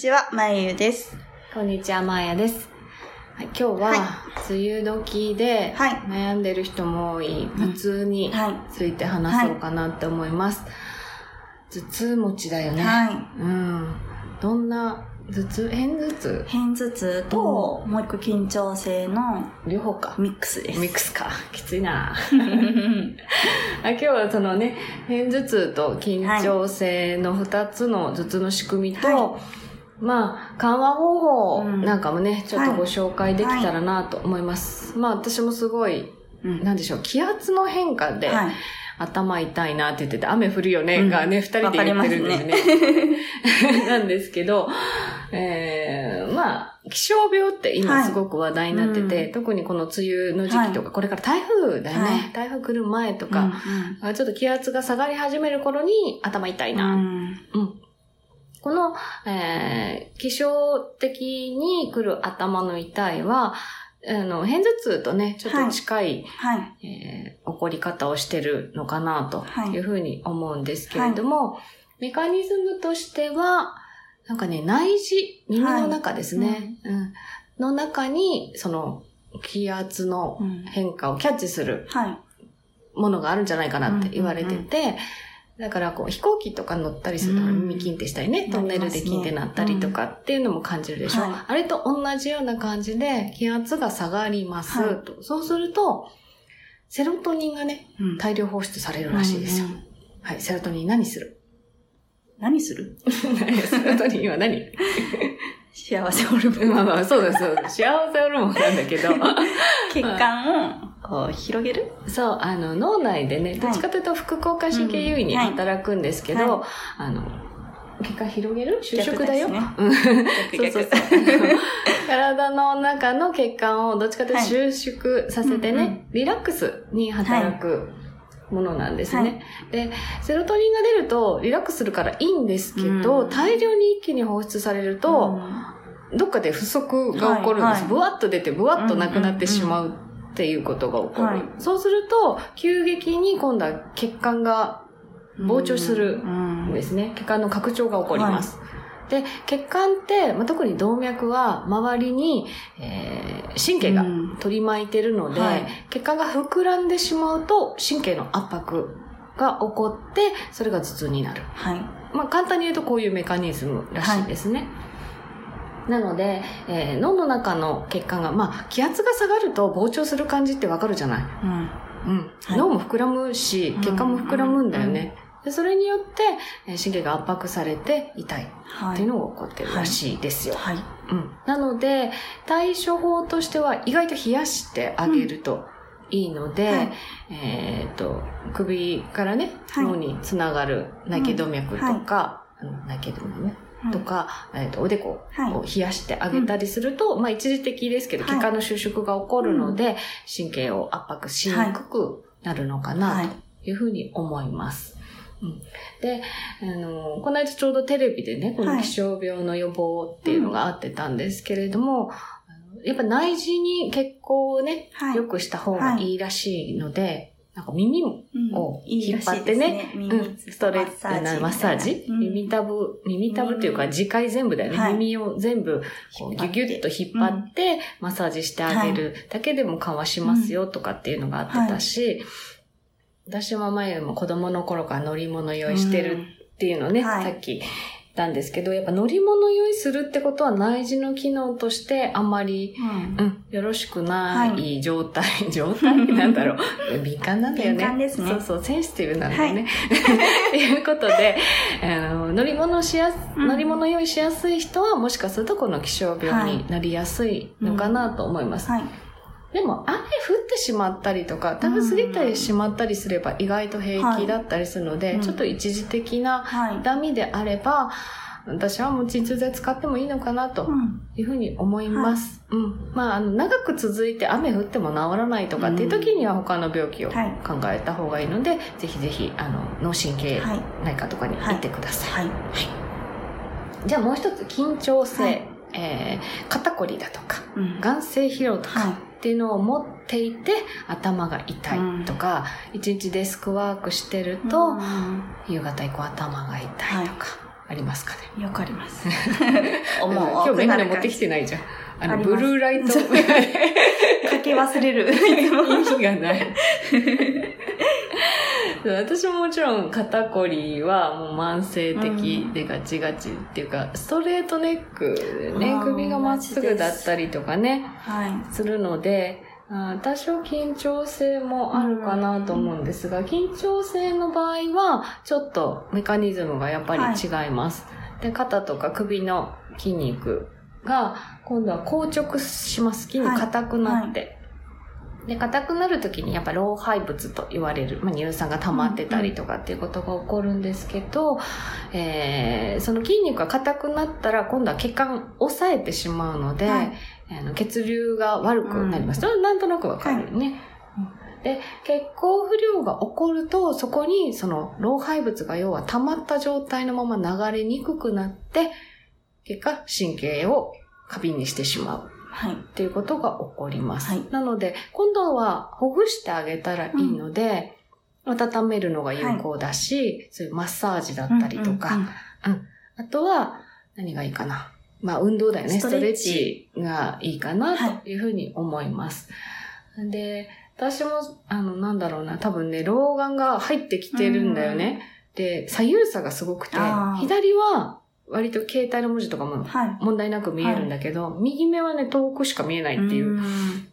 ちは、まゆゆです。こんにちはマーヤです、はい、今日ははい梅雨時ではい悩んでる人も多い頭痛にはい。ついて話そうかなって思います、頭痛持ちだよね、はい。うん。どんな頭痛？変頭痛？偏頭痛と、もう一個緊張性の両方か。ミックスです。ミックスか。きついな あ今日はそのね、変頭痛と緊張性の二つの頭痛の仕組みと、はまあ、緩和方法うん。なんかもね、ちょっとご紹介できたらなと思います。まあ、私もすごい、うん。なんでしょう、気圧の変化で、はい。頭痛いなって言ってて、雨降るよね、うん。がね、二人で言ってるんですね。なんですけど、えー、まあ、気象病って今はい。すごく話題になってて、う特にこの梅雨の時期とか、これから台風だよね、はい。台風来る前とうんか、あちょっと気圧が下がり始める頃に頭痛いうん。な。うん。うんこの、えー、気象的に来る頭の痛いは、あの、偏頭痛とね、ちょっと近い、はい。えー起こり方をしてるのかなとはい。いうふうに思うんですけれども、メカニズムとしては、なんかね、内耳、耳の中ですね、うん。の中に、その、気圧のうん。変化をキャッチするはい。ものがあるんじゃないかなって言われてて、だからこう飛行機とか乗ったりするとうん耳キンってしたりね、トンネルでキンってなったりとかっていうのも感じるでしょ、はい。あれと同じような感じで気圧が下がりますはい。と。そうすると、セロトニンがね、うん。大量放出されるらしいですよ。うんうんはい、セロトニン何する？何する？セロトニンは何？幸せホルモン。まあまあ、そうです、そうです。幸せホルモンなんだけど、血管をこう広げる？そう、あの、脳内でね、どっちかというと副交感神経優位にうんはい働くんですけど、はあの、血管広げる？収縮だよ？ねうん。そう逆そうそう。体の中の血管をどっちかというと収縮させてね、うんうん。リラックスに働くものなんですね、で、セロトニンが出るとリラックスするからいいんですけど、うん。大量に一気に放出されると、どっかで不足が起こるんです。はいはい。ブワッと出て、ブワッとなくなってしまうっていうことが起こる。はい。そうすると、急激に今度は血管が膨張するうんですね。血管の拡張が起こります。で、血管って、まあ、特に動脈は周りに、えー神経がうん取り巻いてるので、はい血管が膨らんでしまうと神経の圧迫が起こって、それが頭痛になる。はい。まあ、簡単に言うとこういうメカニズムらしいですね。なので、えー脳の中の血管が、まあ、気圧が下がると膨張する感じってわかるじゃない？うん。うん。はい脳も膨らむし、血管も膨らむんだよね。でそれによって、えー神経が圧迫されて痛い。はっていうのが起こってるらしいですよ。はい。うん。なので、対処法としては意外と冷やしてあげるといいので、はい。えっ、と、首からね、はい。脳につながる内頸動脈とか、あの内頸動脈ね、とか、えっ、と、おでこはい。を冷やしてあげたりすると、まあ一時的ですけど、はい。血管の収縮が起こるので、神経を圧迫しにくくなるのかはない。というふうに思います。うん、で、あの、この間ちょうどテレビでね、このはい気象病の予防っていうのがあってたんですけれども、あのやっぱ内耳に血行をね、はい。良くした方がい。いらしいので、なんか耳をいい引っ張ってね、耳うん、ストレッチ、なマッサージ、うん。耳たぶ、耳たぶっていうか、耳介全部だよね。はい。耳を全部、こうギュギュッと引っ張って、マッサージしてあげるだけでも緩和しますよとかっていうのがあってたし、私は前も子供の頃から乗り物酔いしてるっていうのをね、はいさっき言ったんですけど、やっぱ乗り物酔いするってことは内耳の機能としてあんまりうんうん、よろしくない状態、状態なんだろう。敏感なんだよね。敏感ですねそうそう、センシティブなんだよね。っていうことで、あの乗り物しやす、うん乗り物用意しやすい人は、もしかするとこの気象病になりやすいのかなと思います。はい。でも雨降ってしまったりとか、食べ過ぎたりしまったりすれば意外と平気だったりするので、はいちょっと一時的なはい。痛みであれば、私はもう鎮痛剤使ってもいいのかなとうん。いうふうに思います。うん。まあ、あの、長く続いて雨降っても治らないとかっていう時には他の病気を考はいえた方がいいので、ぜひぜひ、あの、脳神経はい。内科とかに行ってください。はい。じゃあもう一つ、緊張性、はいえー肩こりだとか、うん。眼性疲労とか、はい。っていうのを持っていて頭が痛いとか、一日デスクワークしてると、うん夕方以降頭が痛いとか、ありますかね。わかります。今 思う。日メガネ持ってきてないじゃん。あの、あブルーライトメガネ。書き忘れる。意味がない。私ももちろん肩こりはもう慢性的でガチガチっていうか、ストレートネックでね首がまっすぐだったりとかね、はい。するので、多少緊張性もあるかなと思うんですが、緊張性の場合は、ちょっとメカニズムがやっぱり違います。で、肩とか首の筋肉が、今度は硬直します。筋肉硬くなって。で、硬くなるときにやっぱ老廃物と言われる、まあ、乳酸が溜まってたりとかっていうことが起こるんですけど、えーその筋肉が硬くなったら今度は血管を抑えてしまうので、はいあの血流が悪くなります。それはなんとなくわかるよね。うんで、血行不良が起こると、そこにその老廃物が要は溜まった状態のまま流れにくくなって、結果神経を過敏にしてしまう。はい。っていうことが起こります。はいなので、今度はほぐしてあげたらいいので、温めるのが有効だし、そういうマッサージだったりとか、うんうんあとは何がいいかな。まあ運動だよね。ストレッチチがいいかなというふうに思います。で、私も、あの、なんだろうな、多分ね、老眼が入ってきてるんだよね。で、左右差がすごくて左は割と携帯の文字とかもはい。問題なく見えるんだけど、右目はね、遠くしか見えないっていう。ん。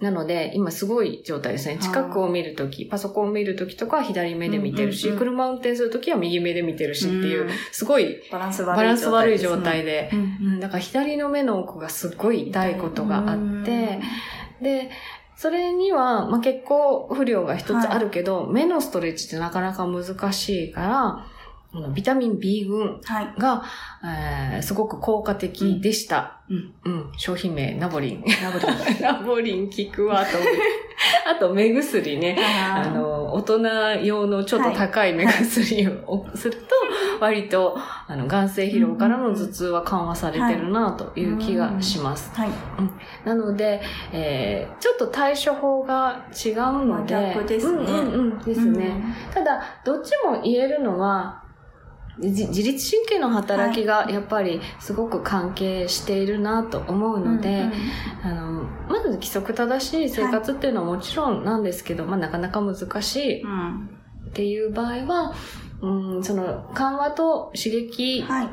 なので、今すごい状態ですね。近くを見るとき、パソコンを見るときとかは左目で見てるし、うんうんうん。車運転するときは右目で見てるしっていう、うん。すごいバランス悪いバランス悪いですね状態で、うんうん。だから左の目の奥がすっごい痛いことがあって、で、それには、まあ、血行不良が一つあるけど、目のストレッチってなかなか難しいから、ビタミン B 群はい。が、えーすごく効果的でした。うん。うん。商品名、ナボリン。ラブリー。ナボリン 効くわと思って。あと、目薬ね。ああの、大人用のちょっと高い目薬をすると、割と、あの、眼性疲労からの頭痛は緩和されてるなという気がします。はい。なので、えーちょっと対処法が違うので。真逆ですねうんうんうん。ですね。ただ、どっちも言えるのは、じ自律神経の働きがやっぱりすごく関係しているなと思ううん。ので、うんあの、まず規則正しい生活っていうのはもちろんなんですけど、まあなかなか難しいうん。っていう場合は、うん、その緩和と刺激はい。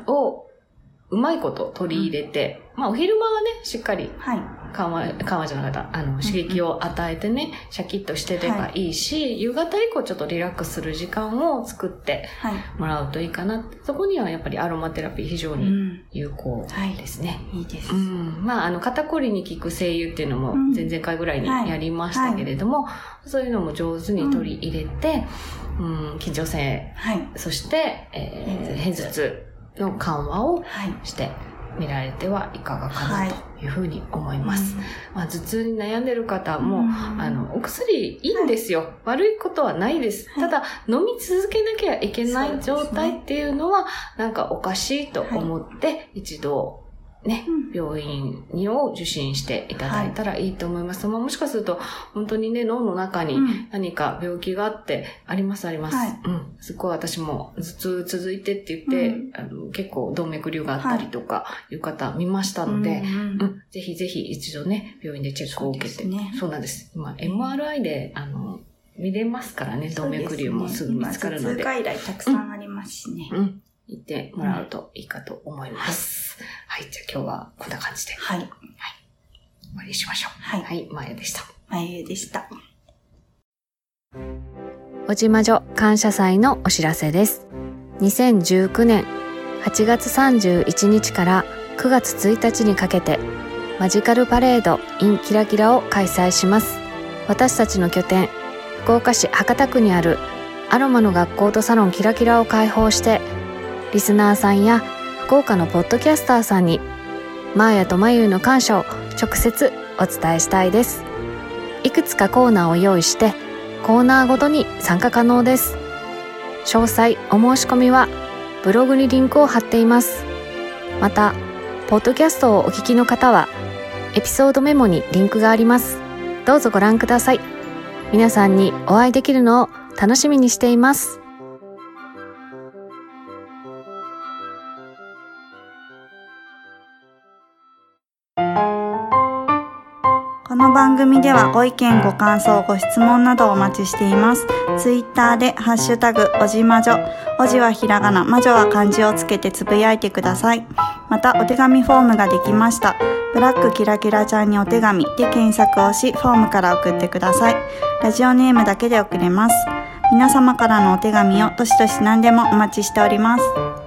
をうまいこと取り入れて、まあお昼間はね、しっかりはい。緩和、緩和じゃなかった、あの、刺激を与えてね、シャキッとしてればいいし、夕方以降ちょっとリラックスする時間を作ってはい。もらうといいかな。そこにはやっぱりアロマテラピー非常にうん。有効はいですね。いいですう。ん、まあ、あの、肩こりに効く精油っていうのもうん前々回ぐらいにやりましたけれども、そういうのも上手に取り入れて、うん、緊張性、はい。そして、えー、偏頭痛の緩和をはい。してみられてはいかがかはないというふうに思います。まあ、頭痛に悩んでる方も、うんあの、お薬いいんですよ。悪いことはないです。はいただ、飲み続けなきゃいけない状態っていうのは、なんかおかしいと思って、一度、ね、うん病院にを受診していただいたらいいと思います。まあもしかすると、本当にね、脳の中にうん何か病気があって、ありますあります。はいうん。すっごい私も頭痛続いてって言って、あの結構動脈瘤があったりとかいう方見ましたので、うんうん、ぜひぜひ一度ね、病院でチェックを受けて。そうねそうなんです。今、MRI で、あの、見れますからね、動脈瘤もすぐ見つかるので。今頭痛外来たくさんありますしね。うん。行ってもらうといいかと思います。はい、じゃあ今日はこんな感じではい。終わりにしましょう。はい。はい、まやでした。までした。おじまじょ感謝祭のお知らせです。2019年8月31日から9月1日にかけて、マジカルパレード in キラキラを開催します私たちの拠点福岡市博多区にあるアロマの学校とサロンキラキラを開放してリスナーさんや福岡のポッドキャスターさんにマーヤとマユの感謝を直接お伝えしたいです。いくつかコーナーを用意してコーナーごとに参加可能です。詳細お申し込みはブログにリンクを貼っています。またポッドキャストをお聞きの方はエピソードメモにリンクがあります。どうぞご覧ください。皆さんにお会いできるのを楽しみにしています。組ではご意見、ご感想、ご質問などお待ちしています。ツイッターでハッシュタグ、おじまじょ。おじはひらがな、まじょは漢字をつけてつぶやいてください。また、お手紙フォームができました。ブラックキラキラちゃんにお手紙で検索をし、フォームから送ってください。ラジオネームだけで送れます。皆様からのお手紙をどしどし何でもお待ちしております。